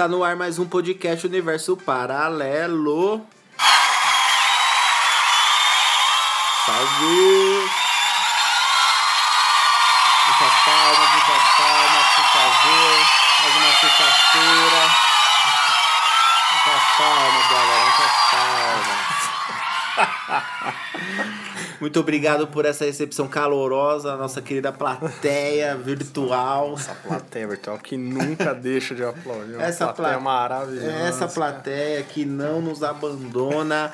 Está no ar mais um podcast Universo Paralelo. Salve! Muito obrigado por essa recepção calorosa, nossa querida plateia virtual. Essa plateia virtual que nunca deixa de aplaudir. Uma Essa plateia pla- maravilhosa. Essa plateia que não nos abandona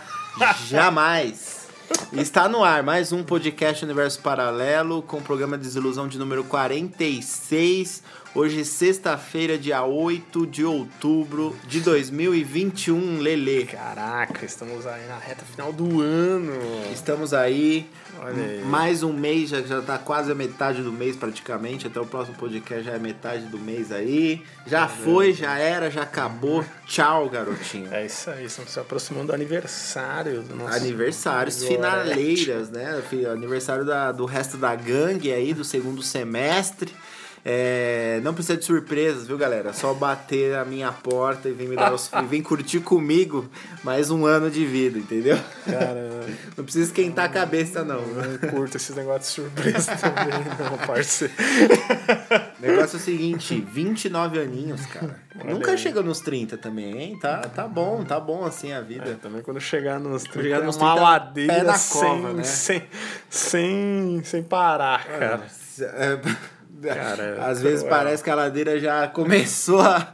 jamais. Está no ar mais um podcast Universo Paralelo com o programa Desilusão de número 46. Hoje, sexta-feira, dia 8 de outubro de 2021, Lele. Caraca, estamos aí na reta final do ano. Estamos aí, Olha aí. mais um mês, já, já tá quase a metade do mês praticamente, até o próximo podcast já é metade do mês aí. Já foi, já era, já acabou. Tchau, garotinho. É isso aí, estamos se aproximando do aniversário do nosso. Aniversários, finaleiras, né? Aniversário da, do resto da gangue aí, do segundo semestre. É, não precisa de surpresas, viu, galera? Só bater a minha porta e vem, me dar os, e vem curtir comigo mais um ano de vida, entendeu? Cara, Não precisa esquentar a cabeça, não. eu curto esses negócios de surpresa também, não, parceiro. O negócio é o seguinte, 29 aninhos, cara. Olha Nunca aí. chega nos 30 também, hein? Tá, tá bom, tá bom assim a vida. É, também quando chegar nos 30, chegar é nos uma 30, ladeira pé na sem, cova, né? sem, sem, sem parar, cara. É, Cara, Às é vezes cruel. parece que a ladeira já começou a,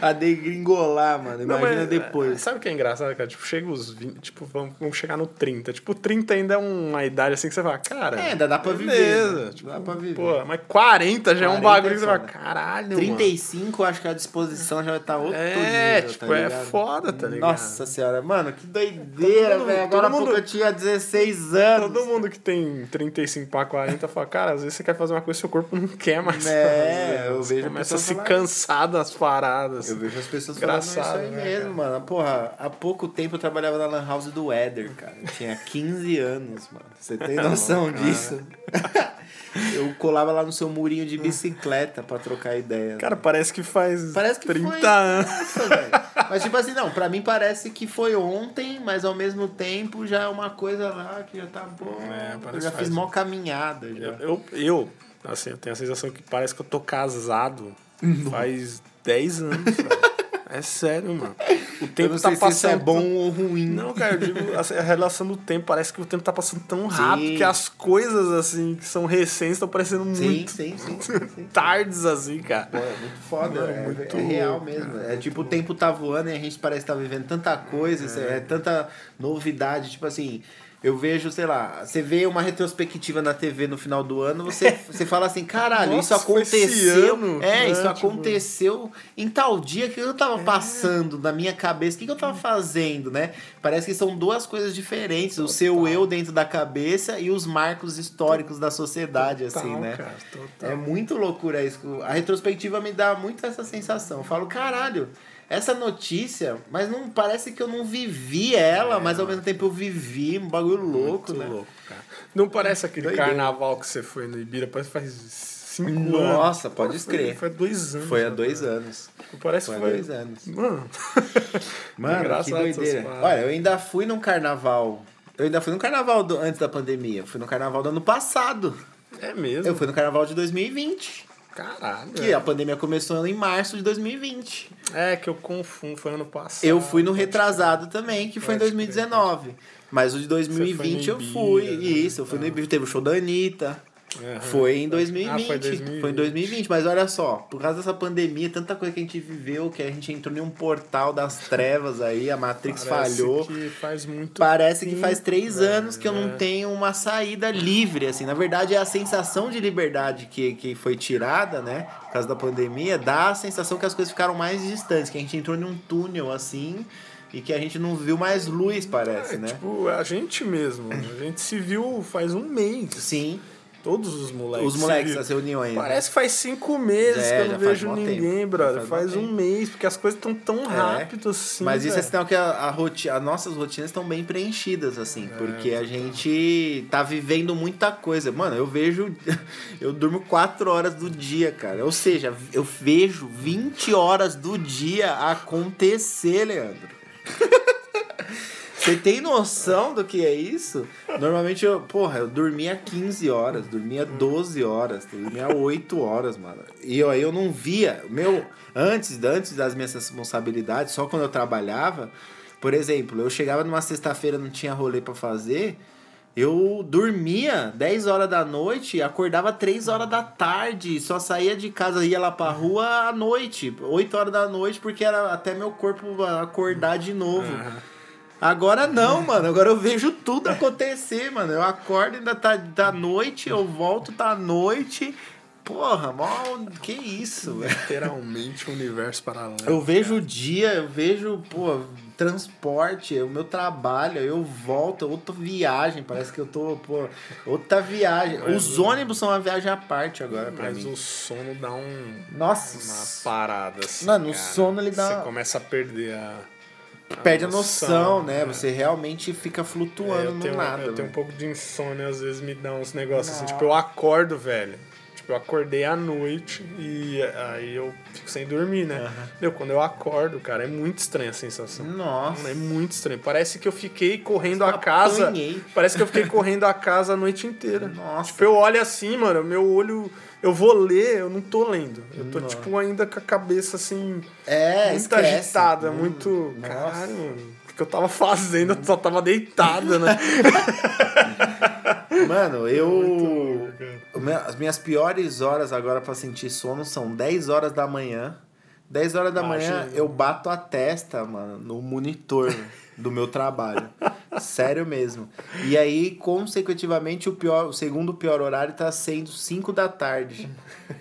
a degringolar, mano. Não, Imagina mas, depois. é, Sabe o que é engraçado, cara? Tipo, chega os 20, tipo, vamos, vamos chegar no 30. Tipo, 30 ainda é uma idade assim que você fala, cara. É, ainda dá pra viver, beleza. né? Tipo, Dá pra viver. Pô, mas 40 já é um 40 bagulho é que você fala, caralho, mano. 35, acho que a disposição já vai estar outro É, nível, tipo, tá é foda, tá ligado? Nossa senhora, mano, que doideira, velho. Agora há todo pouco eu tinha 16 anos. Todo mundo que tem 35 pra 40 fala, cara, às vezes você quer fazer uma coisa e seu corpo não quer mais. É, fazer. eu vejo Começa a se falar cansar das paradas. Eu vejo as pessoas falando isso Engraçado, aí né, mesmo, mano. Porra, há pouco tempo eu trabalhava na Lan House do Éder, cara. Eu tinha 15 anos, mano. Você tem noção disso? eu colava lá no seu murinho de bicicleta pra trocar ideia. Cara, parece que faz Parece que 30 foi. anos. Nossa, velho. Mas tipo assim, não, pra mim parece que foi ontem, mas ao mesmo tempo já é uma coisa lá que já tá bom. É, eu já fiz mó caminhada já. Eu, eu, eu, assim, eu tenho a sensação que parece que eu tô casado faz 10 anos. É sério, mano. O tempo não tá sei passando. se é bom ou ruim. Não, cara, eu digo, assim, a relação do tempo parece que o tempo tá passando tão rápido Sim. que as coisas, assim, que são recentes estão parecendo Sim, muito sim, sim, sim, tardes, assim, cara. Pô, é muito foda, Mano, é, muito é real mesmo. cara. É tipo, o tempo tá voando e a gente parece estar vivendo tanta coisa, isso é. tanta novidade. Tipo assim, eu vejo, sei lá, você vê uma retrospectiva na TV no final do ano, você, você fala assim, caralho, Nossa, isso aconteceu. ano, é, né? isso Tipo- aconteceu em tal dia que eu tava passando na minha cabeça, o que, que eu tava fazendo, né? Parece que são duas coisas diferentes. O seu eu dentro da cabeça e os marcos históricos da sociedade, assim, Total, né? cara, total. É muito loucura isso. A retrospectiva me dá muito essa sensação. Eu falo, caralho, essa notícia, mas não parece que eu não vivi ela, mas ao mesmo tempo eu vivi um bagulho louco, É. Né? louco, cara. Não parece aquele Doideira. carnaval que você foi no Ibira, parece que faz 5 anos. Nossa, pode crer. Foi há dois anos. Foi há dois cara? anos. Parece Foi há foi. dois anos. Mano. Mano, que doideira. Olha, eu ainda fui num carnaval. Eu ainda fui num carnaval do- antes da pandemia. Eu fui no carnaval do ano passado. É mesmo? Eu fui no carnaval de 2020. Caralho. Que a pandemia começou em março de 2020. É que eu confundo, foi ano passado. Eu fui no retrasado também, que foi em Pode 2019. Mas o de 2020 eu fui. né? Isso, eu fui no Ibira. Teve o show da Anitta. Aham. Foi em 2020. Ah, foi foi, 2020. em 2020. Mas olha só, por causa dessa pandemia, tanta coisa que a gente viveu, que a gente entrou em um portal das trevas aí, a Matrix Parece falhou. que faz muito Parece que tempo, faz três anos que eu não é. tenho uma saída livre, assim. Na verdade, é a sensação de liberdade que, que foi tirada, né? Por causa da pandemia, dá a sensação que as coisas ficaram mais distantes, que a gente entrou num túnel, assim, e que a gente não viu mais luz, parece, É, né? tipo, a gente mesmo. A gente se viu faz um mês. Sim. Todos os moleques. Os moleques, as reuniões. né? Parece que faz cinco meses É, que eu já não faz vejo ninguém, tempo. Já brother. faz Faz, mó um tempo. mês, porque as coisas estão tão rápido assim. Mas isso é velho. sinal que a, a roti as nossas rotinas estão bem preenchidas, assim, porque a gente tá vivendo muita coisa. Mano, eu vejo. Eu durmo 4 horas do dia, cara. Ou seja, eu vejo 20 horas do dia acontecer, Leandro. Você tem noção do que é isso? Normalmente eu, porra, eu dormia 15 horas, dormia 12 horas, dormia 8 horas, mano. E eu, aí eu não via. Meu, antes, antes das minhas responsabilidades, só quando eu trabalhava, por exemplo, eu chegava numa sexta-feira, não tinha rolê pra fazer, eu dormia 10 horas da noite, acordava 3 horas da tarde, só saía de casa, ia lá pra rua à noite, 8 horas da noite, porque era até meu corpo acordar de novo. Agora não, mano. Agora eu vejo tudo acontecer, mano. Eu acordo, ainda tá da noite, eu volto, tá noite. Porra, mal. Que isso, velho. Literalmente um universo paralelo. Eu vejo o dia, eu vejo, pô, transporte, o meu trabalho, eu volto, outra viagem, parece que eu tô, pô, outra viagem. Mas Os ônibus são uma viagem à parte agora pra Mas mim. o sono dá um. Nossa. Uma parada assim. Mano, o sono, ele dá- Você começa a perder a. Perde a noção, né? é. Você realmente fica É, flutuando eu, no tenho, nada. eu tenho um velho. pouco de insônia, às vezes me dá uns negócios assim. Tipo, eu acordo, velho. Eu acordei à noite e aí eu fico sem dormir, né? Meu, quando eu acordo, cara, é muito estranha a sensação. Nossa. É muito estranho. Parece que eu fiquei correndo a casa. apanhei. Parece que eu fiquei correndo a casa a noite inteira. Nossa. Tipo, eu olho assim, mano, meu olho. Eu vou ler, eu não tô lendo. Eu tô, Nossa. tipo, ainda com a cabeça assim. É, muito esquece. agitada, Hum, muito. nossa. Caralho, mano. O que eu tava fazendo? Eu só tava deitada, né? Mano, eu. As minhas piores horas agora pra sentir sono são 10 horas da manhã. 10 horas da manhã Imagina. eu bato a testa, mano, no monitor do meu trabalho. Sério mesmo. E aí, consecutivamente, o, pior, o segundo pior horário tá sendo 5 da tarde.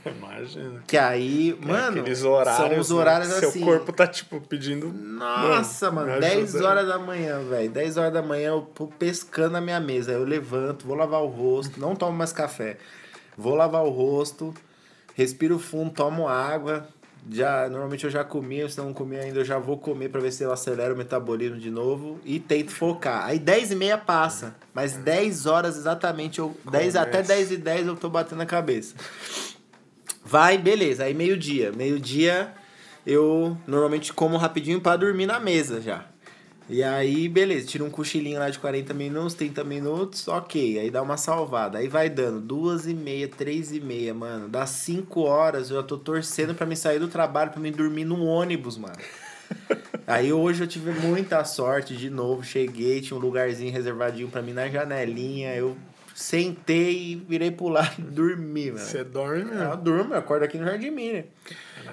Imagina. Que aí, mano, Aqueles horários. são os né, horários que assim. Seu corpo tá, tipo, pedindo. Nossa, Mano, mano, me 10 ajuda. horas da manhã, velho. 10 horas da manhã eu tô pescando a minha mesa. Eu levanto, vou lavar o rosto, não tomo mais café. Vou lavar o rosto, respiro fundo, tomo água. Já, normalmente eu já comi, se não comi ainda, eu já vou comer pra ver se eu acelero o metabolismo de novo e tento focar. Aí 10 e meia passa, mas 10 horas exatamente, eu, 10, até Começa. 10 e 10 eu tô batendo a cabeça. Vai, beleza. Aí meio-dia. Meio-dia eu normalmente como rapidinho pra dormir na mesa já. E aí, beleza, tira um cochilinho lá de 40 minutos, 30 minutos, ok. Aí dá uma salvada. Aí vai dando duas e meia, três e meia, mano. Dá cinco horas, eu já tô torcendo pra me sair do trabalho, pra me dormir no ônibus, mano. Aí hoje eu tive muita sorte de novo. Cheguei, tinha um lugarzinho reservadinho pra mim na janelinha. Eu sentei e virei pro lado dormi, mano. Você dorme Eu mesmo. durmo, eu acordo aqui no Jardim Miriam.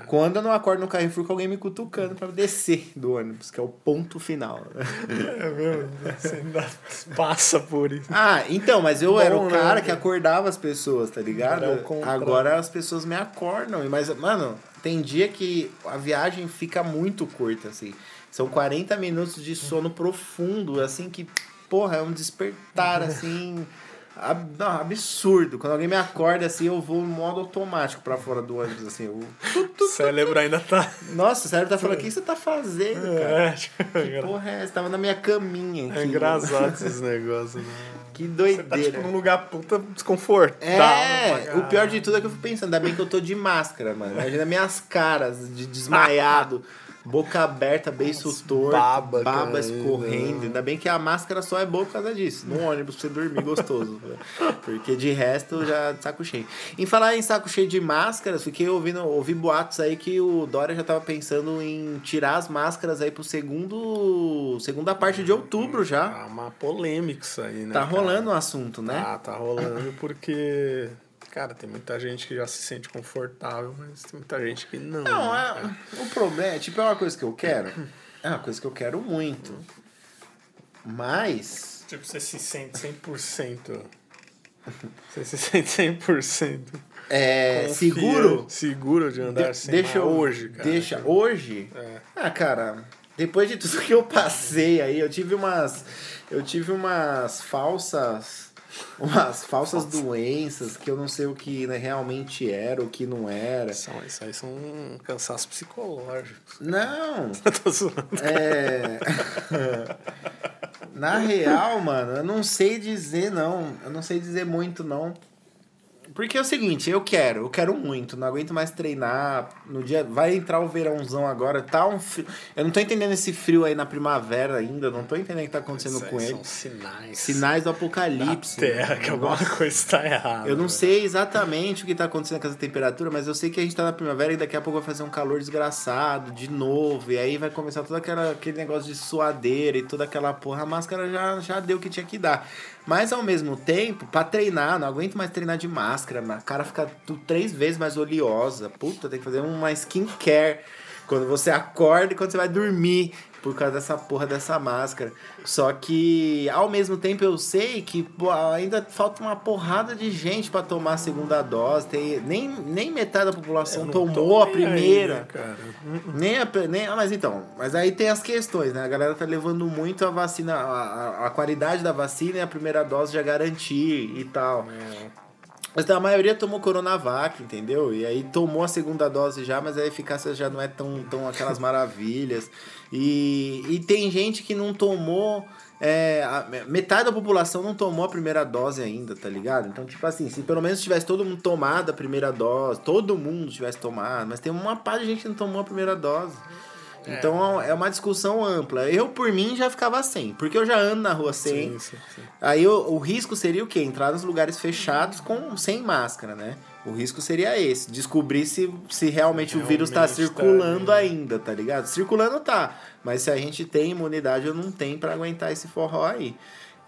Quando eu não acordo no Carrefour com alguém me cutucando pra descer do ônibus, que é o ponto final. É mesmo. Você ainda passa por isso. Ah, então, mas eu Bom, era o né? cara que acordava as pessoas, tá ligado? Agora as pessoas me acordam. Mas, mano, tem dia que a viagem fica muito curta, assim. São 40 minutos de sono profundo, assim, que, porra, é um despertar, assim. Ab- não, absurdo. Quando alguém me acorda, assim, eu vou no modo automático pra fora do ônibus, assim. Eu... O cérebro ainda tá. Nossa, o cérebro tá falando, o que você tá fazendo, cara? É, tipo, é Que porra é essa? Tava na minha caminha aqui. é engraçado esses negócios, né? Que Você tá doideira. tipo num lugar puta desconfortável. É, o pior de tudo é que eu fico pensando, ainda bem que eu tô de máscara, mano. Imagina minhas caras de desmaiado, boca aberta, beiço torto, baba escorrendo. Ainda bem que a máscara só é boa por causa disso. No ônibus você dormir gostoso. Porque de resto já saco cheio. Em falar em saco cheio de máscaras, fiquei ouvindo, ouvi boatos aí que o Dória já tava pensando em tirar as máscaras aí pro segundo. segunda parte de outubro já. Tá uma polêmica isso aí, né? Tá cara? rolando o assunto, né? Ah, tá rolando porque. Cara, tem muita gente que já se sente confortável, mas tem muita gente que não. Não, né, é, cara? o problema é, tipo, é uma coisa que eu quero. É uma coisa que eu quero muito. Mas. Tipo, você se sente 100%. Você se sente 100%. É. Seguro? Seguro de andar De- sem deixa eu. hoje, cara. Deixa. Hoje? É. Ah, cara. Depois de tudo que eu passei aí, eu tive umas. Eu tive umas falsas. Umas falsas doenças que eu não sei o que né, realmente era, o que não era. São, isso aí são cansaços psicológicos. Não! Tô zoando. É. Na real, mano, eu não sei dizer não. Eu não sei dizer muito não. Porque é o seguinte, eu quero, eu quero muito, não aguento mais treinar. No dia vai entrar o verãozão agora, tá um frio. Eu não tô entendendo esse frio aí na primavera ainda, não tô entendendo o que tá acontecendo com ele. São sinais. Sinais do da apocalipse. terra que alguma coisa está errada. Eu não sei exatamente o que tá acontecendo com essa temperatura, mas eu sei que a gente tá na primavera e daqui a pouco vai fazer um calor desgraçado de novo. E aí vai começar todo aquela, aquele negócio de suadeira e toda aquela porra. A máscara já, já deu o que tinha que dar. Mas ao mesmo tempo, pra treinar, não aguento mais treinar de máscara. A cara fica três vezes mais oleosa. Puta, tem que fazer uma skincare quando você acorda e quando você vai dormir por causa dessa porra dessa máscara. Só que ao mesmo tempo eu sei que pô, ainda falta uma porrada de gente pra tomar a segunda dose. Tem, nem, nem metade da população tomou a primeira. ainda, cara. Nem a, nem, ah, mas então, mas aí tem as questões, né? A galera tá levando muito a vacina, a, a, a qualidade da vacina e a primeira dose já garantir e tal. É. Mas a maioria tomou Coronavac, entendeu? E aí tomou a segunda dose já, mas a eficácia já não é tão, tão aquelas maravilhas. E, e tem gente que não tomou. é, a- metade da população não tomou a primeira dose ainda, tá ligado? Então, tipo assim, se pelo menos tivesse todo mundo tomado a primeira dose, todo mundo tivesse tomado, mas tem uma parte de gente que não tomou a primeira dose. Então é uma discussão ampla. Eu, por mim, já ficava sem, porque eu já ando na rua sem. Sim, sim, sim. Aí o, o risco seria o quê? Entrar nos lugares fechados com sem máscara, né? O risco seria esse, descobrir se, se realmente, o vírus tá Realmente tá circulando ali. ainda, tá ligado? Circulando tá, mas se a gente tem imunidade ou não tem pra aguentar esse forró aí.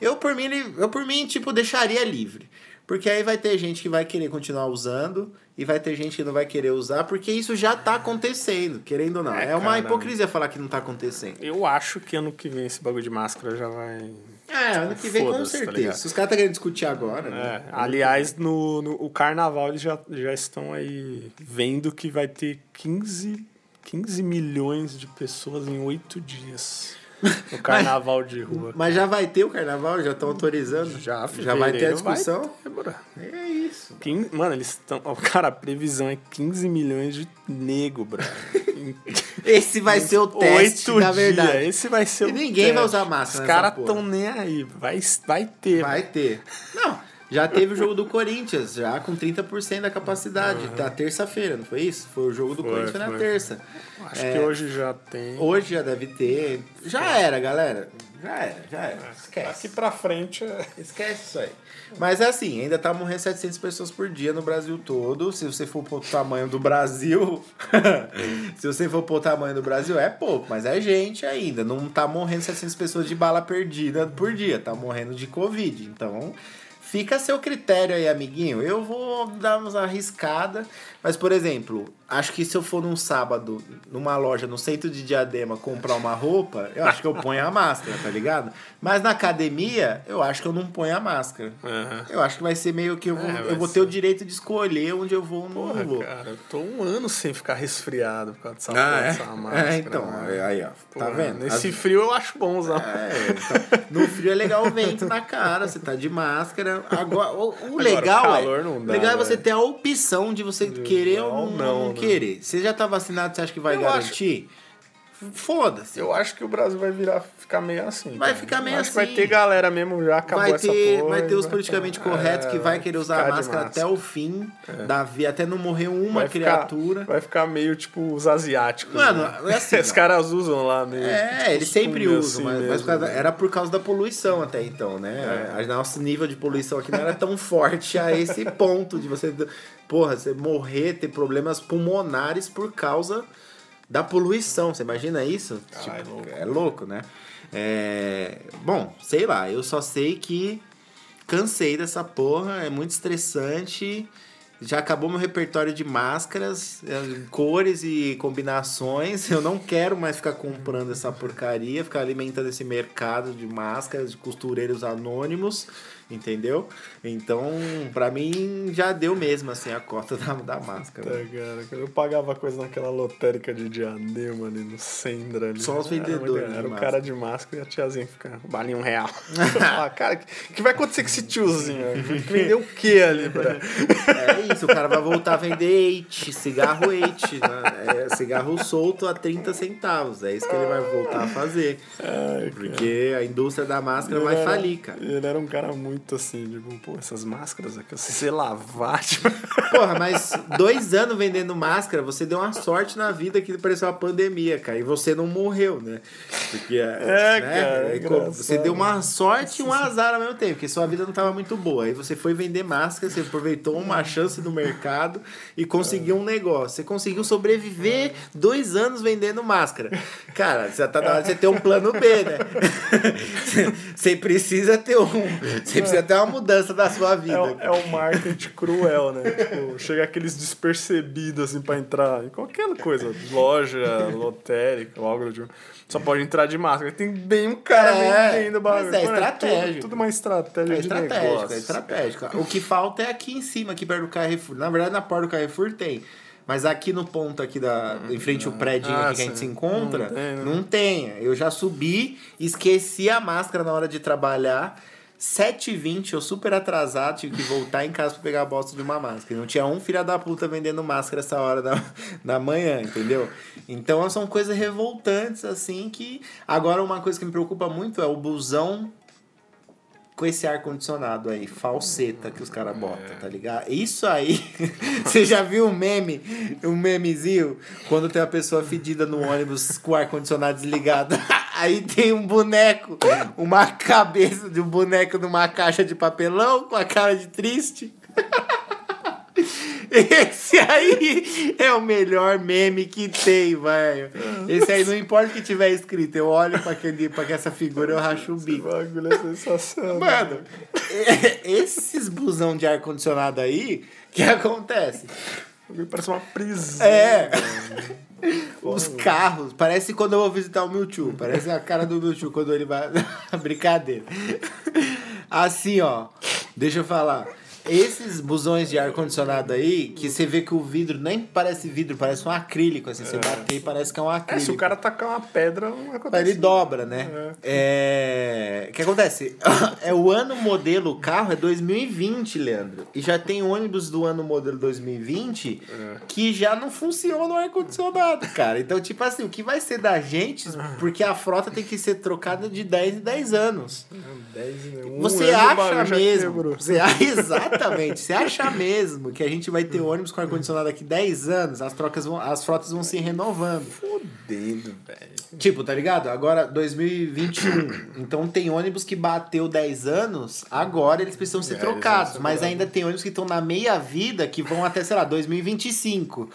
Eu por mim, eu por mim tipo deixaria livre. Porque aí vai ter gente que vai querer continuar usando e vai ter gente que não vai querer usar, porque isso já tá acontecendo, querendo ou não. É, É, uma cara. hipocrisia falar que não tá acontecendo. Eu acho que ano que vem esse bagulho de máscara já vai. É, ano que vem com tá certeza. ligado? Se os caras tá querendo discutir agora, né? É, aliás, no, no o carnaval eles já, já estão aí vendo que vai ter 15, 15 milhões de pessoas em oito dias. No carnaval de rua. Mas já vai ter o carnaval? Já estão autorizando? Já, Já vai ter a vai discussão? ter. É isso. 15 mano, eles estão. Cara, a previsão é 15 milhões de nego, bro. Esse vai ser o teste, oito na verdade. dias. Esse vai ser E o ninguém vai teste. usar máscara Os caras estão nem aí. Vai, vai ter. Vai ter. Não, já teve o jogo do Corinthians, já com 30% da capacidade. Tá terça-feira, não foi isso? Foi o jogo do Foi, Corinthians foi na terça. Acho É. que hoje já tem. Hoje já deve ter. Já era, galera. Já era, já era. Esquece. Daqui pra frente é. Esquece isso aí. Mas é assim, ainda tá morrendo 700 pessoas por dia no Brasil todo. Se você for pro tamanho do Brasil. se você for pro tamanho do Brasil, é pouco, mas é gente ainda. Não tá morrendo 700 pessoas de bala perdida por dia. Tá morrendo de Covid. Então. Fica a seu critério aí, amiguinho. Eu vou dar umas arriscadas. Mas, por exemplo, acho que se eu for num sábado, numa loja no centro de Diadema, comprar uma roupa, eu acho que eu ponho a máscara, tá ligado? Mas na academia, eu acho que eu não ponho a máscara. Aham. Eu acho que vai ser meio que eu vou, É, eu vou ser. ter o direito de escolher onde eu vou ou não Porra, vou. cara, eu tô um ano sem ficar resfriado por causa dessa, Ah, é? dessa máscara. é, então, aí, ó. Tá vendo? Nesse As- frio eu acho bom usar. É, então, no frio é legal o vento na cara, você tá de máscara. Agora, o, o o legal é, não dá, legal é você velho. ter a opção de você querer ou não, não, não, não né? querer. Você já tá vacinado, você acha que vai Eu garantir? Foda-se. Eu acho que o Brasil vai virar, ficar meio assim. Vai cara. ficar meio acho que vai assim. ter galera mesmo, já acabou Vai ter, porra. vai ter e os politicamente corretos que vai querer usar a de máscara até o fim da vida, até não morrer uma Vai criatura. Ficar, vai ficar meio tipo os asiáticos. Mano, né? é assim, Os caras usam lá meio. É, tipo, eles sempre usam, assim mas, mas mesmo, causa- né? era por causa da poluição até então, né? A Nosso nível de poluição aqui não era tão forte a esse ponto de você, porra, você morrer, ter problemas pulmonares por causa da poluição. Você imagina isso? Caralho, Tipo, louco. é louco, né? É, bom, sei lá, eu só sei que cansei dessa porra, é muito estressante Já acabou meu repertório de máscaras, eh, cores e combinações. Eu não quero mais ficar comprando essa porcaria, ficar alimentando esse mercado de máscaras, de costureiros anônimos. Entendeu? Então, pra mim, já deu mesmo, assim, a cota da, da máscara. Tá, cara. Eu pagava coisa naquela lotérica de Diadema ali no Sendra. Ali. Só os vendedores Era, era o cara de máscara e a tiazinha fica, vale um real. ah, cara, o que, vai acontecer com esse tiozinho? Vendeu o que ali, pra... É isso, o cara vai voltar a vender eight, cigarro eight, né? É, cigarro solto a 30 centavos. É isso que ele vai voltar a fazer. Porque a indústria da máscara vai Ele era- falir, cara. Ele era um cara muito assim, tipo, pô, essas máscaras aqui, você lavar, tipo... Porra, mas dois anos vendendo máscara, você deu uma sorte na vida que pareceu uma pandemia, cara. E você não morreu, né? Porque, É, né? cara, É, engraçado. você deu uma sorte e um azar ao mesmo tempo, porque sua vida não estava muito boa. Aí você foi vender máscara, você aproveitou uma chance do mercado e conseguiu um negócio. Você conseguiu sobreviver dois anos vendendo máscara. Cara, você tá na hora de você ter um plano B, né? Você precisa ter um. Você precisa ter uma mudança da sua vida. É, o- é o marketing cruel, né? Tipo, chega aqueles despercebidos, assim, pra entrar em qualquer coisa. Loja, lotérica, algo de... Só pode entrar de máscara. Tem bem um cara É, vendendo mas bagulho. é Mano, estratégico. Tudo, tudo uma estratégia É de estratégico, negócio. é estratégico. O que falta é aqui em cima, aqui perto do Carrefour. Na verdade, na porta do Carrefour tem. Mas aqui no ponto aqui da. Em frente ao prédio Ah, que a gente se encontra, Não tem, né? não tem. Eu já subi, esqueci a máscara na hora de trabalhar. 7h20, eu super atrasado, tive que voltar em casa pra pegar a bosta de uma máscara. Não tinha um filho da puta vendendo máscara essa hora da, da manhã, entendeu? Então são coisas revoltantes, assim, que. Agora, uma coisa que me preocupa muito é o busão com esse ar-condicionado aí, falseta que os caras botam, tá ligado? Isso aí, você já viu um meme, um memezinho, quando tem uma pessoa fedida no ônibus com o ar-condicionado desligado, aí tem um boneco, uma cabeça de um boneco numa caixa de papelão com a cara de triste. Esse aí é o melhor meme que tem, velho. Esse aí, não importa o que tiver escrito, eu olho pra, aquele, pra essa figura eu racho o Esse bico. bagulho é sensacional. Mano, é- esses busão de ar-condicionado aí, o que acontece? Parece uma prisão. É. Os carros, parece quando eu vou visitar o Mewtwo. Parece a cara do Mewtwo quando ele vai. Brincadeira. Assim, ó. Deixa eu falar. Esses busões de ar-condicionado aí, que você vê que o vidro nem parece vidro, parece um acrílico. Assim, você bater e parece que é um É, acrílico. se o cara tacar uma pedra, não acontece. Ele dobra, né? É... O que acontece? É o ano modelo carro é 2020, Leandro. E já tem ônibus do ano modelo 2020 que já não funciona o ar-condicionado, cara. Então, tipo assim, o que vai ser da gente, porque a frota tem que ser trocada de 10 em 10 anos. 10, né? Um Você ano, acha bagulho já mesmo? quebrou. Exatamente. Você acha mesmo que a gente vai ter ônibus com ar-condicionado daqui 10 anos? As, trocas vão, as frotas vão se renovando. Fudendo, velho. Tipo, tá ligado? Agora, 2021. então tem ônibus que bateu 10 anos, agora eles precisam ser É, trocados. Mas ainda tem ônibus que estão na meia vida, que vão até, sei lá, 2025.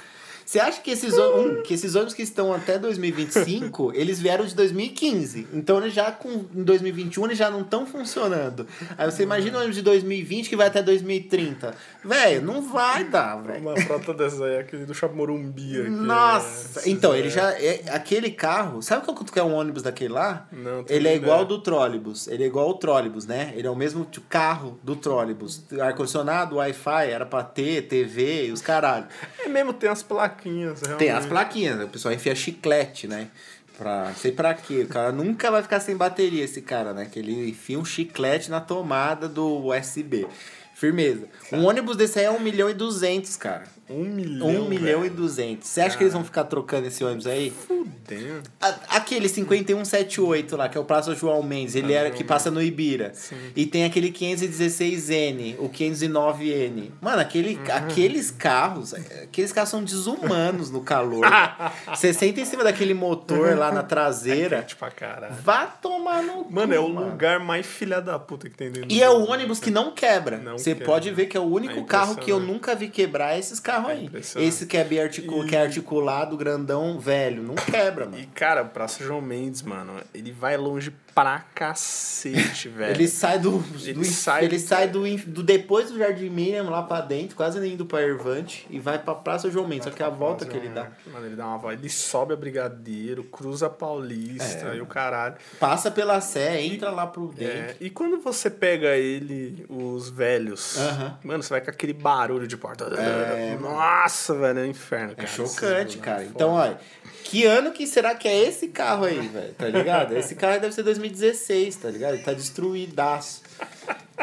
Você acha que esses, um, que esses ônibus que estão até 2025, eles vieram de 2015. Então eles já com, em 2021 eles já não estão funcionando. Aí você imagina o ônibus de 2020 que vai até 2030. Velho, não vai dar, velho. Uma frota dessa aí, aquele do Chamorumbi aqui. Nossa! é, então, é, ele já. É, aquele carro. Sabe quanto que é um ônibus daquele lá? Não, tenho Ele é ideia. igual ao do trólebus. Ele é igual ao trólebus, né? Ele é o mesmo tipo, carro do trólebus. Ar-condicionado, Wi-Fi, era pra ter, TV e os caralho. É mesmo, tem as plaquinhas. Realmente. Tem as plaquinhas, né? o pessoal enfia chiclete, né? Pra, sei pra quê. O cara nunca vai ficar sem bateria, esse cara, né? Que ele enfia um chiclete na tomada do USB. Firmeza. Um ônibus desse aí é 1 milhão e 200, cara. Um milhão. 1 milhão e. 200. Você acha que eles vão ficar trocando esse ônibus aí? Fudendo. A- Aquele 5178 lá, que é o Praça João Mendes, ele era que passa no Ibira. E tem aquele 516N, o 509N. Mano, aquele, aqueles carros, aqueles carros são desumanos no calor. Você senta em cima daquele motor lá na traseira, Quente pra caralho. vá tomar no cu, Mano, é o mano. lugar mais filha da puta que tem dentro E é o ônibus que não quebra. Não Você pode ver que é o único É carro que eu nunca vi quebrar é esses carros aí. impressionante. Esse que é, bem articu... que é articulado, grandão, velho. Não quebra, mano. E, cara, o Praça João Mendes, mano, ele vai longe pra cacete, velho. Ele sai do. Ele do- sai- ele sai do, do depois do Jardim Miriam lá pra dentro, quase nem indo pra Ervante, e vai pra Praça João Mendes. Só que a volta que ele dá. Mano, ele dá uma volta. Ele sobe a Brigadeiro, cruza a Paulista É. e o caralho. Passa pela Sé, entra lá pro dentro. É, e quando você pega ele, os velhos, Aham. mano, você vai com aquele barulho de porta. É, Nossa, velho, é um inferno, É cara. chocante, Isso, cara. Então, olha, que ano que será que é esse carro aí, velho? Tá ligado? Esse carro deve ser 2016, tá ligado? Ele tá destruídaço.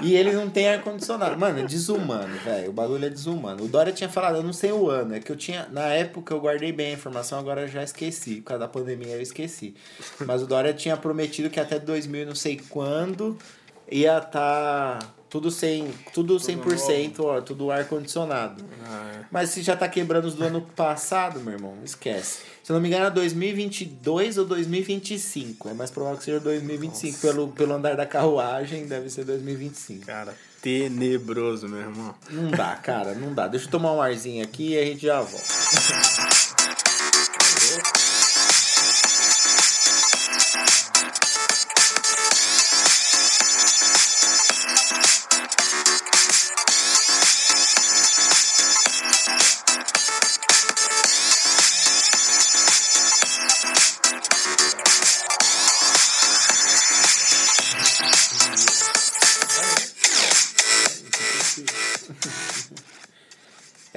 E ele não tem ar-condicionado. Mano, é desumano, velho. O bagulho é desumano. O Dória tinha falado, eu não sei o ano, é que eu tinha. Na época eu guardei bem a informação, agora eu já esqueci. Por causa da pandemia eu esqueci. Mas o Dória tinha prometido que até 2000 e não sei quando ia estar tudo sem. Tudo 100%, ó, tudo ar-condicionado. Ah, é. Mas se já tá quebrando os do ano passado, meu irmão, esquece. Se não me engano, é 2022 ou 2025. É mais provável que seja 2025. Pelo, pelo andar da carruagem, deve ser 2025. Cara, tenebroso, meu irmão. Não dá, cara, não dá. Deixa eu tomar um arzinho aqui e a gente já volta.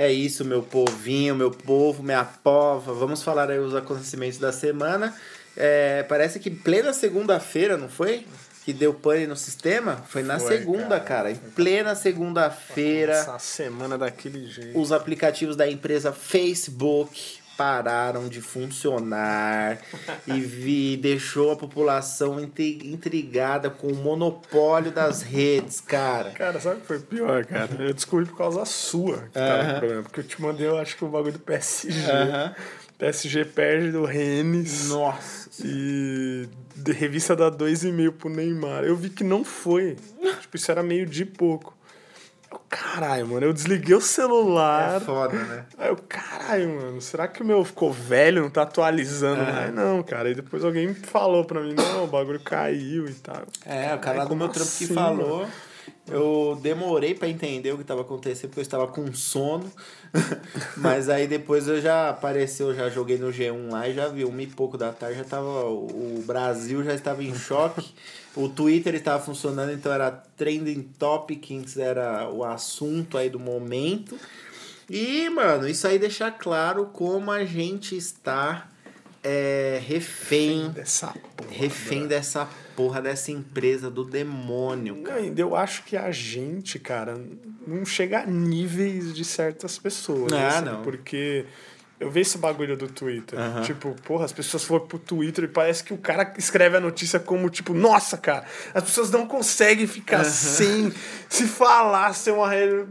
É isso, meu povinho, meu povo, minha pova. Vamos falar aí os acontecimentos da semana. É, parece que plena segunda-feira, não foi? Que deu pane no sistema? Foi na Foi, segunda, cara. cara. Em plena segunda-feira. Essa semana daquele jeito. os aplicativos da empresa Facebook pararam de funcionar e vi, deixou a população intri- intrigada com o monopólio das redes, cara. Cara, sabe o que foi pior, cara? Eu descobri por causa sua que tava Aham. no problema. Porque eu te mandei, eu acho que o bagulho do PSG. Aham. PSG perde do Rennes. Nossa. E de revista dá 2,5 pro Neymar. Eu vi que não foi. tipo, isso era meio de pouco. Caralho, mano, eu desliguei o celular. É foda, né? Aí eu, caralho, mano, será que o meu ficou velho, não tá atualizando mais? Não, cara. E depois alguém falou pra mim, não, o bagulho caiu e tal. É, o cara lá do meu trampo que falou. Eu demorei pra entender o que tava acontecendo porque eu estava com sono. Mas aí depois eu já apareceu, já joguei no G1 lá e já vi uma e pouco da tarde, já tava. O Brasil já estava em choque. O Twitter estava funcionando, então era trending topics, era o assunto aí do momento. E, mano, isso aí deixa claro como a gente está é, refém Dessa porra. refém dessa porra dessa empresa do demônio, Não, cara. ainda eu acho que a gente, cara, não chega a níveis de certas pessoas. Ah, assim, não. Porque eu vi esse bagulho do Twitter. Aham. Tipo, porra, as pessoas foram pro Twitter e parece que o cara escreve a notícia como, tipo, nossa, cara, as pessoas não conseguem ficar sem se falar, ser uma. Eu,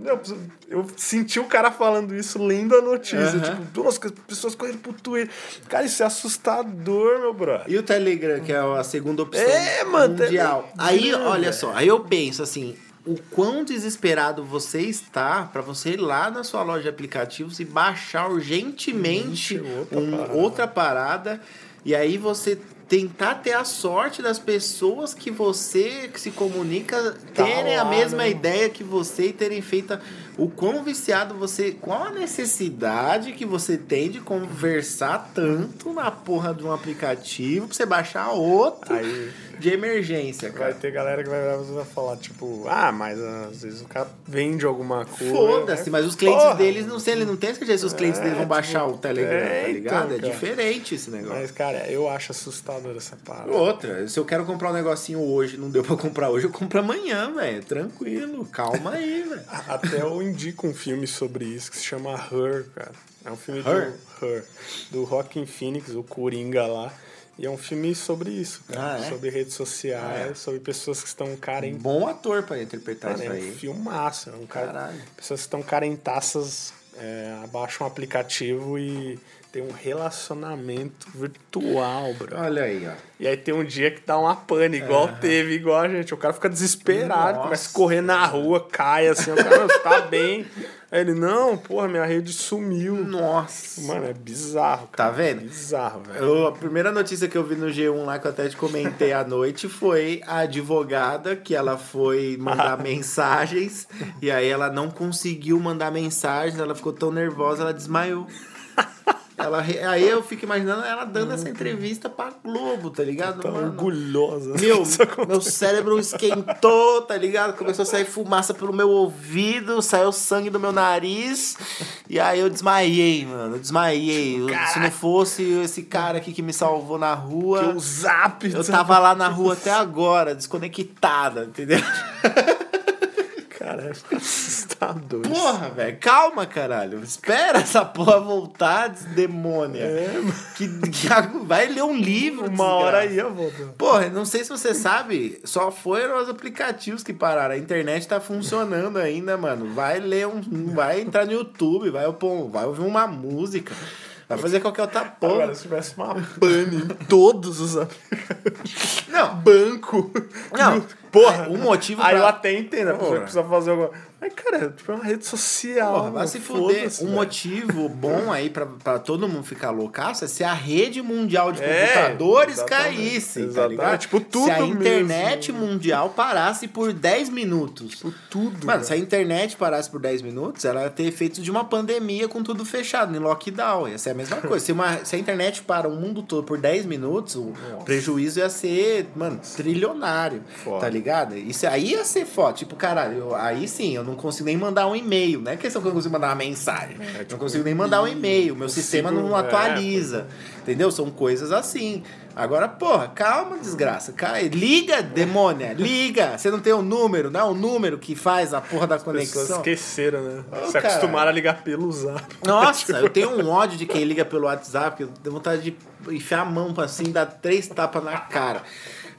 eu senti o cara falando isso lendo a notícia. Aham. Tipo, nossa, as pessoas correndo pro Twitter. Cara, isso é assustador, meu brother. E o Telegram, que é a segunda opção É, mano, mundial. Telegram, Aí, olha só, aí eu penso assim, o quão desesperado você está pra você ir lá na sua loja de aplicativos e baixar urgentemente Ixi, outra um- parada. outra parada e aí você tentar ter a sorte das pessoas que você que se comunica terem a lá, mesma né? ideia que você e terem feito o quão viciado você. Qual a necessidade que você tem de conversar tanto na porra de um aplicativo pra você baixar outro Aí de emergência, vai cara? ter galera que vai, vai falar, tipo, ah, mas às vezes o cara vende alguma coisa. Foda-se, mas os clientes Porra! deles, não sei, ele não tem esquecer se os clientes É, deles vão baixar tipo, o Telegram, é, tá então, ligado? é cara. diferente esse negócio. Mas, cara, eu acho assustador essa parada. Outra, se eu quero comprar um negocinho hoje, não deu pra comprar hoje, eu compro amanhã, velho. Tranquilo, calma aí, velho. Até eu indico um filme sobre isso que se chama Her, cara. É um filme Her? do Her, do Rockin' Phoenix, o Coringa lá. E é um filme sobre isso, cara. Ah, é? Sobre redes sociais, Ah, é? sobre pessoas que estão carentes. Bom ator pra interpretar Cara, isso é um aí. filmaço. É um cara, Caralho. pessoas que estão carentaças, é, abaixam um aplicativo e ter um relacionamento virtual, bro. Olha aí, ó. E aí tem um dia que dá uma pane, igual teve, igual a gente. O cara fica desesperado, Nossa. começa a correr na rua, cai assim, o cara, "Você tá bem. Aí ele, não, porra, minha rede sumiu. Nossa. Mano, é bizarro, cara. Tá vendo? Bizarro, velho. Eu- a primeira notícia que eu vi no G1 lá, que eu até te comentei à noite, foi a advogada que ela foi mandar mensagens e aí ela não conseguiu mandar mensagens, ela ficou tão nervosa, ela desmaiou. Ela, aí eu fico imaginando ela dando essa entrevista pra Globo, tá ligado? Tá Mano, orgulhosa. Meu, meu cérebro esquentou, tá ligado? Começou a sair fumaça pelo meu ouvido, saiu sangue do meu nariz. E aí eu desmaiei, mano. Eu desmaiei. Eu- se não fosse esse cara aqui que me salvou na Que rua, o zap. eu tava lá na rua até agora, desconectada, entendeu? Cara, isso. Porra, velho, calma, caralho. Espera essa porra voltar, demônia. É. Que, que vai ler um livro. Uma hora desgraça. aí eu volto. Porra, não sei se você sabe, só foram os aplicativos que pararam. A internet tá funcionando ainda, mano. Vai ler um. Vai entrar no YouTube, vai, vai ouvir uma música. Vai fazer qualquer outra porra. Agora, se tivesse uma pane em todos os aplicativos. Não. Banco. Não. Porra. O motivo Aí pra- eu até entendo, a pessoa precisa fazer alguma. Mas, cara, tipo, é uma rede social. Porra, vai se fuder. Um velho. motivo bom aí pra, pra todo mundo ficar loucaço é se a rede mundial de É, computadores exatamente, caísse, tá ligado? Tipo, tudo Se a internet mesmo. mundial parasse por 10 minutos. Tipo, tudo. Mano, velho. se a internet parasse por 10 minutos, ela ia ter efeitos de uma pandemia com tudo fechado, em lockdown. Ia ser a mesma coisa. Se, uma, se a internet para o mundo todo por 10 minutos, o prejuízo ia ser, mano, trilionário. Foda. Tá ligado? Isso aí ia ser foda. Tipo, caralho, aí sim, eu não consigo nem mandar um e-mail. Não é questão que eu não consigo mandar uma mensagem. eu não consigo nem mandar um e-mail. Meu sistema não é, atualiza. Entendeu? São coisas assim. Agora, porra, calma, desgraça. Cai. Liga, demônia, liga. Você não tem o número, não é o número que faz a porra da As pessoas conexão. esqueceram, né? Ô, Se cara. acostumaram a ligar pelo zap. Nossa, eu tenho um ódio de quem liga pelo WhatsApp, eu tenho vontade de enfiar a mão assim, dar três tapas na cara.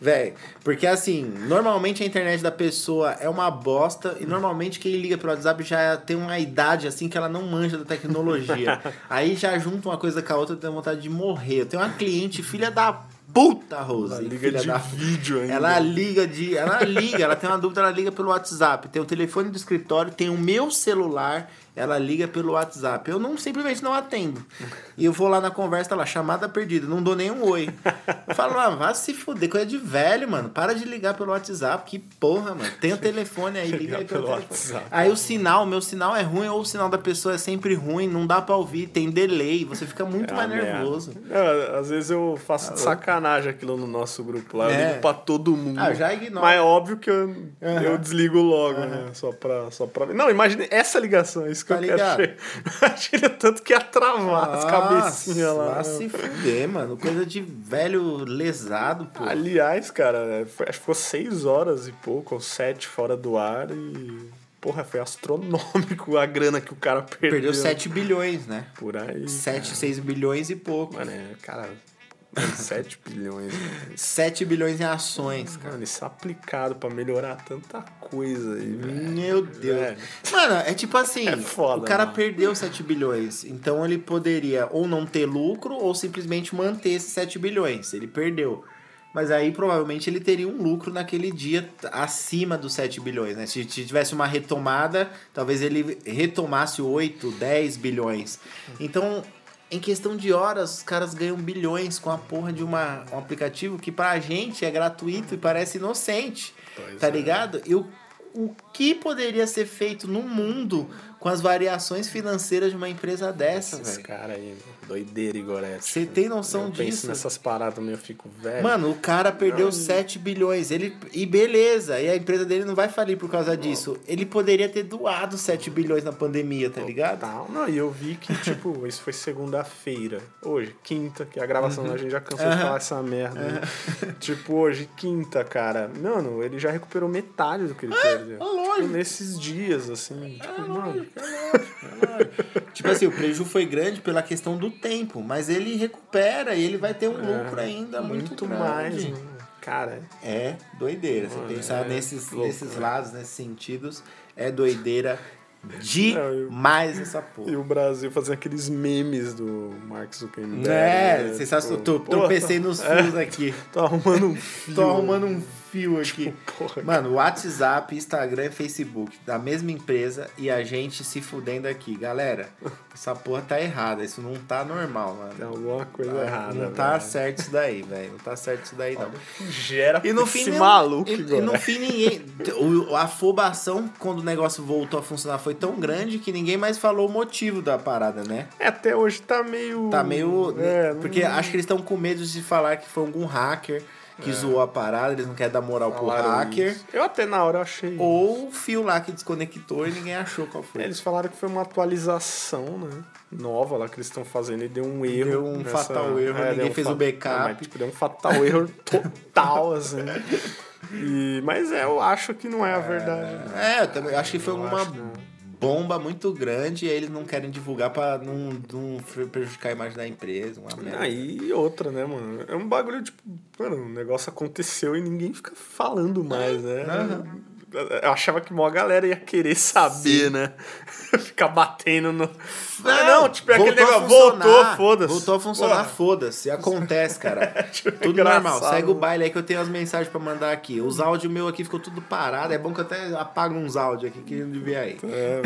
Véi, porque assim, normalmente a internet da pessoa é uma bosta e normalmente quem liga pelo WhatsApp já tem uma idade assim que ela não manja da tecnologia. Aí já junta uma coisa com a outra, tenho vontade de morrer. Eu tenho uma cliente, filha da puta, Rose. Ela liga filha de da vídeo ainda. ela liga de. Ela liga, ela tem uma dúvida, ela liga pelo WhatsApp. Tem o telefone do escritório, tem o meu celular, ela liga pelo WhatsApp. Eu não simplesmente não atendo. E eu vou lá na conversa, tá lá, chamada perdida, não dou nem um oi. Eu falo, ah, vá se fuder, coisa de velho, mano. Para de ligar pelo WhatsApp. Que porra, mano. Tem o telefone aí, liga aí pelo, pelo telefone. WhatsApp. Aí o sinal, meu sinal é ruim, ou o sinal da pessoa é sempre ruim, não dá pra ouvir, tem delay, você fica muito É mais nervoso. É, às vezes eu faço de sacanagem aquilo no nosso grupo lá. Eu É. ligo pra todo mundo. Ah, já ignoro. Mas é óbvio que eu, Aham. eu desligo logo, né? Só pra, só pra. Não, imagine essa ligação, é isso que Tá eu quero ligado? ver. Imagina tanto que ia travar as cabecinhas lá. Vai né? se fuder, mano. Coisa de velho lesado, pô. Aliás, cara, é, acho que ficou seis horas e pouco, ou sete fora do ar e. Porra, foi astronômico a grana que o cara perdeu. Perdeu 7 bilhões, né? Por aí. 7, 6 bilhões e pouco. Mano, é, cara, 7 bilhões. Mano. 7 bilhões em ações, cara. Mano, isso é aplicado pra melhorar tanta coisa aí, velho. Meu Deus. Velho. Mano, é tipo assim, É foda, o cara mano. perdeu 7 bilhões. Então ele poderia ou não ter lucro ou simplesmente manter esses 7 bilhões. Ele perdeu. Mas aí provavelmente ele teria um lucro naquele dia acima dos 7 bilhões, né? Se tivesse uma retomada, talvez ele retomasse 8, 10 bilhões. Então, em questão de horas, os caras ganham bilhões com a porra de uma, um aplicativo que pra gente é gratuito e parece inocente. Pois tá é. ligado? E o, o que poderia ser feito no mundo com as variações financeiras de uma empresa dessa, Esses velho? caras aí, doideira, Igorete. Você tem noção eu disso? penso nessas paradas também, eu fico velho. Mano, o cara perdeu Não. 7 bilhões. Ele, e beleza, e a empresa dele não vai falir por causa disso. Ele poderia ter doado 7 bilhões na pandemia, tá ligado? Tal. Não, e eu vi que, tipo, isso foi segunda-feira. Hoje, quinta, que a gravação a gente já cansou de Uhum. Falar essa merda. né? tipo, hoje, quinta, cara. Mano, ele já recuperou metade do que ele perdeu. é lógico. Tipo, nesses dias, assim. Tipo, mano. Tipo assim, o prejuízo foi grande pela questão do tempo, mas ele recupera e ele vai ter um lucro ainda muito, muito grande. mais. né? Cara, É doideira. Você pensar é nesses, louco, nesses né? lados, nesses sentidos, é doideira demais essa porra. E o Brasil fazendo aqueles memes do Mark Zuckerberg. É, né? sensacional. Tipo, tropecei nos é, fios aqui. Tô arrumando um fio. Tô arrumando um fio aqui. Porra, Mano, WhatsApp, Instagram e Facebook da mesma empresa e a gente se fudendo aqui. Galera, essa porra tá errada. Isso não tá normal, mano. Tem alguma coisa Ah, errada. não tá velho. certo isso daí, velho. Não tá certo isso daí, não. Gera E no fim, maluco e, e no fim ninguém. a afobação, quando o negócio voltou a funcionar, foi tão grande que ninguém mais falou o motivo da parada, né? É, até hoje tá meio. Tá meio. É, porque acho que eles estão com medo de falar que foi algum hacker que zoou a parada, eles não querem dar moral pro falaram hacker. isso. Eu até na hora achei. Ou o fio lá que desconectou e ninguém achou qual foi. Eles falaram que foi uma atualização, né? Nova lá que eles estão fazendo e deu um erro. Deu um fatal erro, ninguém deu um fez o fa- backup. Ah, mas, tipo, deu um fatal erro total, assim. E, mas é, eu acho que não é a verdade. né? É, eu também acho que foi uma acho, não. Bomba muito grande e eles não querem divulgar pra não, não prejudicar a imagem da empresa. Uma merda. Aí outra, né, mano? É um bagulho, tipo, mano, o negócio aconteceu e ninguém fica falando mais, né? Eu achava que uma galera ia querer saber, né? Ficar batendo no. Ah, não, tipo, é aquele negócio. Voltou, foda-se. Voltou a funcionar, foda-se. Acontece, cara. Tipo, tudo engraçado, normal. Segue o né? baile aí que eu tenho as mensagens pra mandar aqui. Os áudios meus aqui ficou tudo parado. É bom que eu até apago uns áudios aqui que não devia aí. É.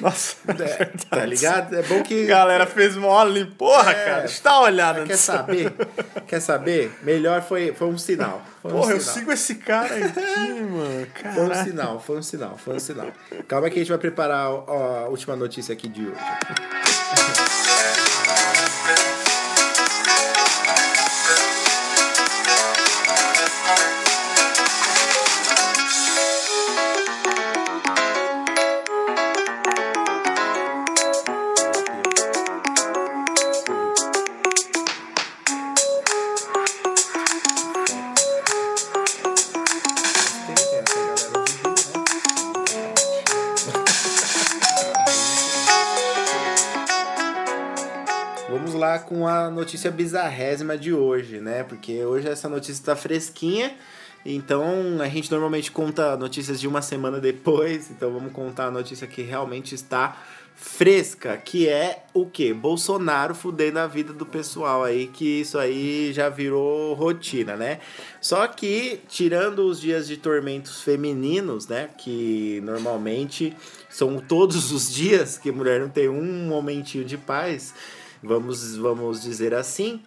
Nossa, É, tá ligado? É bom que. A galera fez mole. Porra, É. cara, uma olhada Quer saber? Quer saber? Melhor foi, foi um sinal. Foi um Porra, eu sinal. sigo esse cara aqui, mano. Foi um sinal, foi um sinal, foi um sinal. Calma que a gente vai preparar a última notícia aqui de hoje. Com a notícia bizarrésima de hoje, né? Porque hoje essa notícia tá fresquinha. Então a gente normalmente conta notícias de uma semana depois. Então vamos contar a notícia que realmente está fresca, que é o que? Bolsonaro fudendo a vida do pessoal aí, que isso aí já virou rotina, né? Só que, tirando os dias de tormentos femininos, né? Que normalmente são todos os dias que mulher não tem um momentinho de paz, vamos, vamos dizer assim.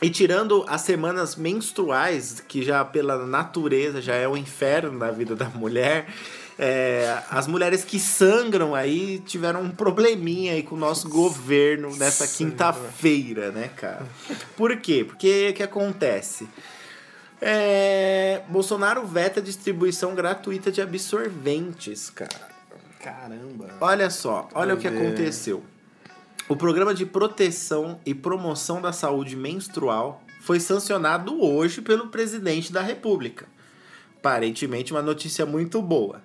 E tirando as semanas menstruais, que já pela natureza já é o inferno na vida da mulher, é, as mulheres que sangram aí tiveram um probleminha aí com o nosso governo nessa quinta-feira, né, cara? Por quê? Porque o que acontece? É, Bolsonaro veta distribuição gratuita de absorventes, cara. Caramba. Olha só, olha o que aconteceu. O programa de proteção e promoção da saúde menstrual foi sancionado hoje pelo presidente da República. Aparentemente, uma notícia muito boa.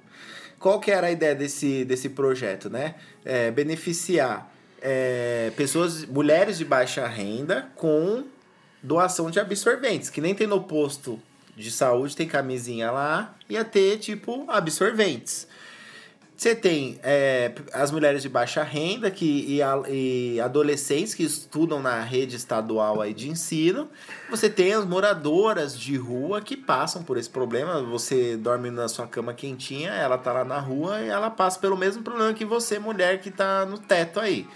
Qual que era a ideia desse, desse projeto, né? É, beneficiar é, pessoas, mulheres de baixa renda com doação de absorventes, que nem tem no posto de saúde, tem camisinha lá, ia ter, tipo, absorventes. Você tem é, as mulheres de baixa renda que, e, a- e adolescentes que estudam na rede estadual aí de ensino. Você tem as moradoras de rua que passam por esse problema. Você dorme na sua cama quentinha, ela tá lá na rua e ela passa pelo mesmo problema que você, mulher que tá no teto aí.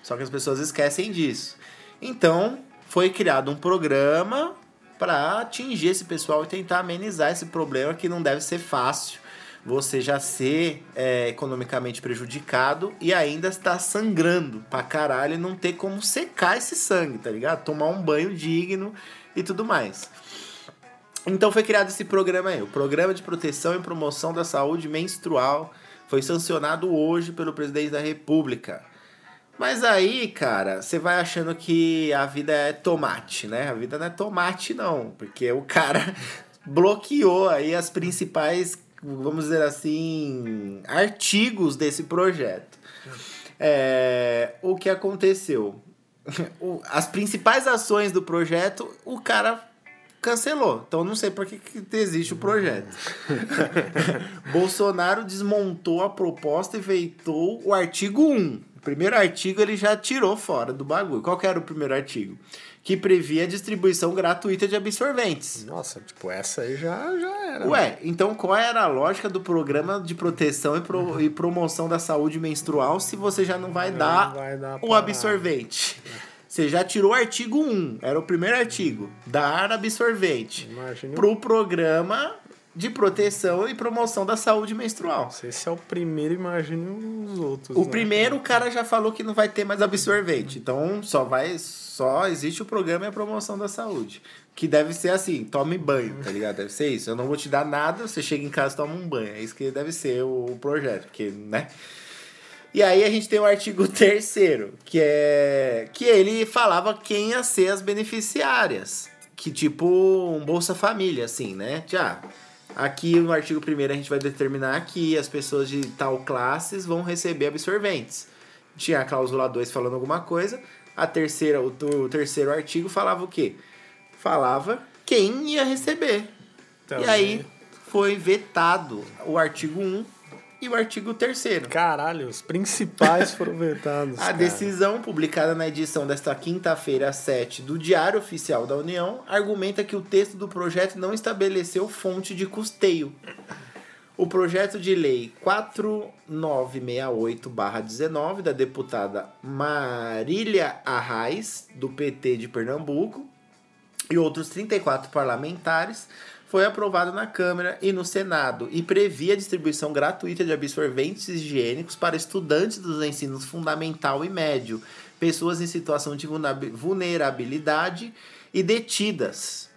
Só que as pessoas esquecem disso. Então, foi criado um programa para atingir esse pessoal e tentar amenizar esse problema que não deve ser fácil você já ser é, economicamente prejudicado e ainda estar sangrando pra caralho e não ter como secar esse sangue, tá ligado? Tomar um banho digno e tudo mais. Então foi criado esse programa aí, o Programa de Proteção e Promoção da Saúde Menstrual. Foi sancionado hoje pelo presidente da República. Mas aí, cara, você vai achando que a vida é tomate, né? A vida não é tomate, não. Porque o cara bloqueou aí as principais, vamos dizer assim, artigos desse projeto. É, o que aconteceu? As principais ações do projeto, o cara cancelou. Então não sei por que, que existe o projeto. Bolsonaro desmontou a proposta e veitou o artigo 1. O primeiro artigo ele já tirou fora do bagulho. Qual que era o primeiro artigo? Que previa a distribuição gratuita de absorventes. Nossa, tipo, essa aí já, já era. Ué, então qual era a lógica do programa de proteção e, pro, e promoção da saúde menstrual se você já não vai Não dar vai dar o absorvente? Você já tirou o artigo 1, era o primeiro artigo, dar absorvente Imagina. pro programa de proteção e promoção da saúde menstrual. Se esse é o primeiro, imagine os outros. O né? primeiro o cara já falou que não vai ter mais absorvente, então só vai só existe o programa e a promoção da saúde, que deve ser assim, tome banho, tá ligado? Deve ser isso. Eu não vou te dar nada, você chega em casa e toma um banho. É isso que deve ser o, projeto, porque, né? E aí a gente tem o artigo terceiro, que é que ele falava quem ia ser as beneficiárias, que tipo um Bolsa Família, assim, né? Já aqui no artigo primeiro a gente vai determinar que as pessoas de tal classes vão receber absorventes. Tinha a cláusula 2 falando alguma coisa, a terceira, o, o terceiro artigo falava o quê? Falava quem ia receber. Também. E aí foi vetado o artigo 1 e o artigo 3 Caralho, os principais foram vetados. A cara. decisão, publicada na edição desta quinta-feira 7 do Diário Oficial da União, argumenta que o texto do projeto não estabeleceu fonte de custeio. O projeto de lei 4968-19, da deputada Marília Arraes, do PT de Pernambuco, e outros 34 parlamentares, foi aprovado na Câmara e no Senado e previa a distribuição gratuita de absorventes higiênicos para estudantes dos ensinos fundamental e médio, pessoas em situação de vulnerabi- vulnerabilidade e detidas.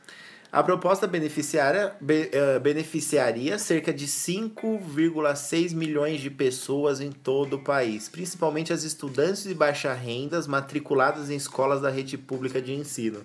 A proposta beneficiária, be- eh, beneficiaria cerca de 5,6 milhões de pessoas em todo o país, principalmente as estudantes de baixa renda matriculadas em escolas da rede pública de ensino.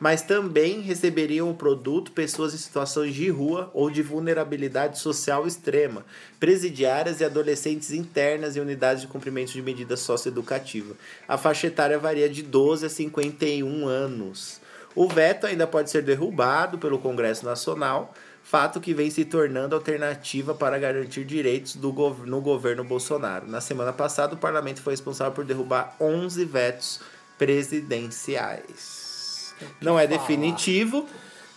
Mas também receberiam o produto pessoas em situações de rua ou de vulnerabilidade social extrema, presidiárias e adolescentes internas em unidades de cumprimento de medida socioeducativa. A faixa etária varia de 12 a 51 anos. O veto ainda pode ser derrubado pelo Congresso Nacional, fato que vem se tornando alternativa para garantir direitos do gov no governo Bolsonaro. Na semana passada, o parlamento foi responsável por derrubar 11 vetos presidenciais. Não é definitivo,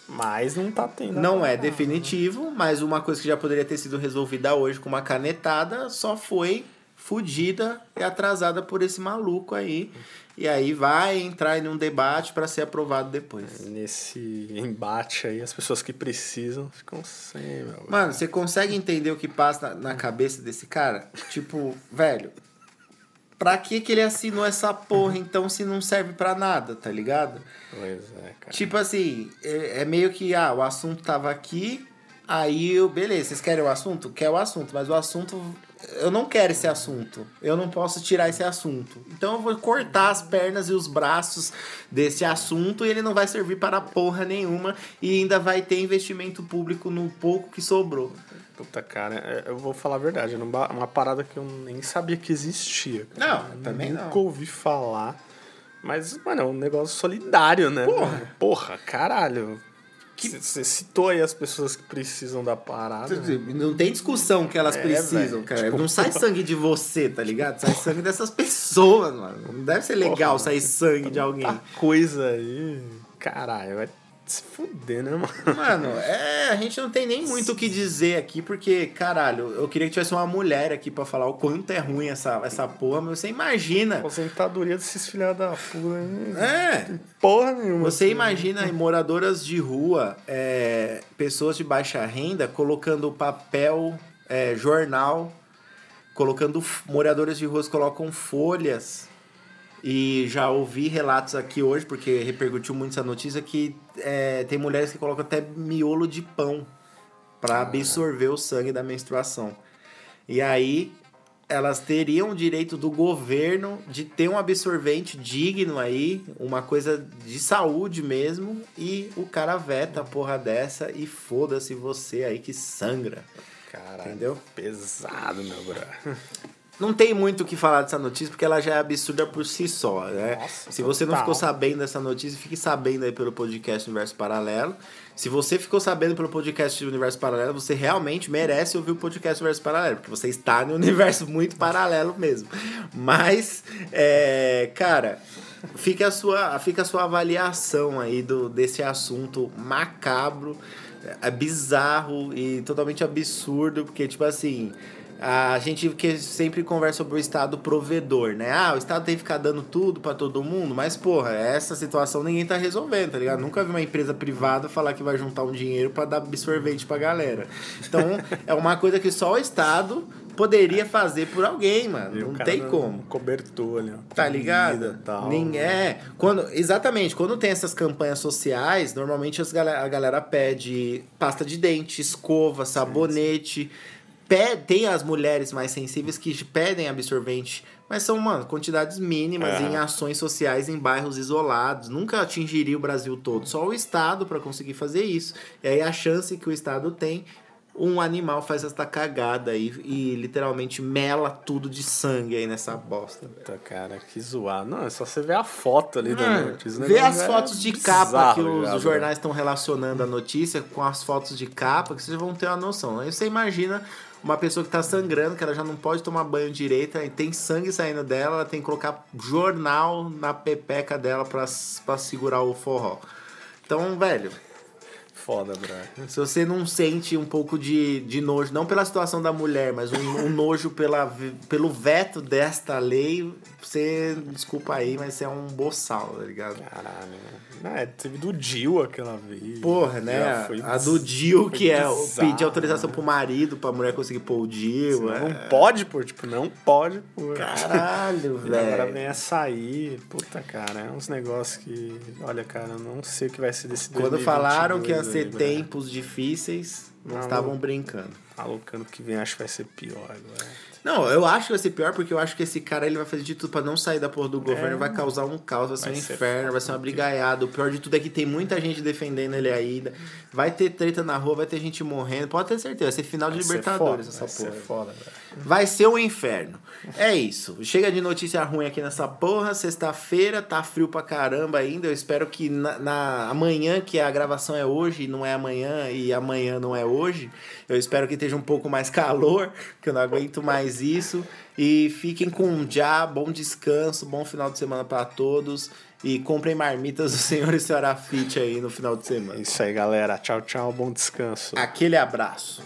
Mas não tá tendo. não é agora, definitivo, mas uma coisa que já poderia ter sido resolvida hoje com uma canetada só foi fudida e atrasada por esse maluco aí. E aí vai entrar em um debate para ser aprovado depois. Nesse embate aí, as pessoas que precisam ficam sem, meu. Mano, você consegue entender o que passa na, na cabeça desse cara? Tipo, velho, pra que que ele assinou essa porra então se não serve pra nada, tá ligado? Pois é, cara. Tipo assim, é, é meio que, ah, o assunto tava aqui, aí eu, beleza, vocês querem o assunto? Quer o assunto, mas o assunto, eu não quero esse assunto. Eu não posso tirar esse assunto. Então eu vou cortar as pernas e os braços desse assunto e ele não vai servir para porra nenhuma e ainda vai ter investimento público no pouco que sobrou. Puta, cara, é, eu vou falar a verdade. Uma parada que eu nem sabia que existia. cara. Não, também não. Nunca ouvi falar. Mas, mano, é um negócio solidário, né? Porra. Porra, caralho. Você citou aí as pessoas que precisam da parada. né? Não tem discussão que elas É, precisam, velho. cara. Tipo- Não sai sangue de você, tá ligado? Sai sangue dessas pessoas, mano. Não deve ser legal Porra, sair sangue de alguém. Coisa aí. Caralho, vai se fuder, né, mano? Mano, é, a gente não tem nem muito o que dizer aqui, porque, caralho, eu queria que tivesse uma mulher aqui pra falar o quanto é ruim essa, essa porra, mas você imagina. Aposentadoria desses filha da puta aí. É, Porra nenhuma. você imagina moradoras de rua, é, pessoas de baixa renda, colocando papel, é, jornal, colocando. Moradores de ruas colocam folhas. E já ouvi relatos aqui hoje, porque repercutiu muito essa notícia, que é, tem mulheres que colocam até miolo de pão para absorver o sangue da menstruação. E aí elas teriam o direito do governo de ter um absorvente digno aí, uma coisa de saúde mesmo, e o cara veta a porra dessa e foda-se você aí que sangra. Caralho. Entendeu? Pesado, meu bro. não tem muito o que falar dessa notícia, porque ela já é absurda por si só, né? Nossa, Se você não total. ficou sabendo dessa notícia, fique sabendo aí pelo podcast Universo Paralelo. Se você ficou sabendo pelo podcast Universo Paralelo, você realmente merece ouvir o podcast Universo Paralelo, porque você está no universo muito paralelo mesmo. Mas, é, cara, fica a sua, fica a sua avaliação aí do, desse assunto macabro, é bizarro e totalmente absurdo, porque, tipo assim. A gente que sempre conversa sobre o Estado provedor, né? Ah, o Estado tem que ficar dando tudo pra todo mundo, mas, porra, essa situação ninguém tá resolvendo, tá ligado? Nunca vi uma empresa privada falar que vai juntar um dinheiro pra dar absorvente pra galera. Então, é uma coisa que só o Estado poderia fazer por alguém, mano. E o Não tem como. Cobertor ali, ó. Tá ligado? Tal. Nem é. Quando, exatamente, quando tem essas campanhas sociais, normalmente as galera, a galera pede pasta de dente, escova, sabonete. Pe- tem as mulheres mais sensíveis que pedem absorvente, mas são, mano, quantidades mínimas É. em ações sociais em bairros isolados. Nunca atingiria o Brasil todo, só o Estado para conseguir fazer isso. E aí a chance que o Estado tem um animal faz essa cagada aí e literalmente mela tudo de sangue aí nessa bosta. Puta, cara, que zoado. Não, é só você ver a foto ali da Mano, notícia. Vê as é fotos de bizarro capa que já, os velho. jornais estão relacionando a notícia com as fotos de capa, que vocês vão ter uma noção. Aí você imagina uma pessoa que tá sangrando, que ela já não pode tomar banho direito, tem sangue saindo dela, ela tem que colocar jornal na pepeca dela pra, pra segurar o forró. Então, velho, Foda, brother. se você não sente um pouco de, de nojo, não pela situação da mulher, mas um, um nojo pela, pelo veto desta lei, você, desculpa aí, mas você é um boçal, tá ligado? Caralho. Não, é, teve do Dil aquela vez. Porra, né? A do Dil, foi que é bizarro, pedir autorização né? pro marido, pra mulher conseguir pôr o Dil. Não, é. não pode pôr, tipo, não pode pôr. Caralho, E agora velho. vem a sair. Puta, cara, é uns negócios que. Olha, cara, eu não sei o que vai ser desse Quando 2022 falaram que ia aí, ser velho. tempos difíceis, não estavam brincando. Maluco, ano que vem acho que vai ser pior agora. Não, eu acho que vai ser pior porque eu acho que esse cara ele vai fazer de tudo pra não sair da porra do governo, vai causar um caos, vai ser Vai um ser inferno, vai ser uma brigaiada. O pior de tudo é que tem muita gente defendendo ele ainda. Vai ter treta na rua, vai ter gente morrendo. Pode ter certeza, vai ser final de Vai ser Libertadores essa vai porra. ser foda, velho. Vai ser um inferno. É isso. Chega de notícia ruim aqui nessa porra. Sexta-feira, tá frio pra caramba ainda. Eu espero que na, na- amanhã, que a gravação é hoje e não é amanhã, e amanhã não é hoje, eu espero que esteja um pouco mais calor, que eu não aguento mais isso. E fiquem com um já, bom descanso, bom final de semana pra todos. E comprem marmitas do senhor e senhora Fit aí no final de semana. isso aí, galera. Tchau, tchau. Bom descanso. Aquele abraço.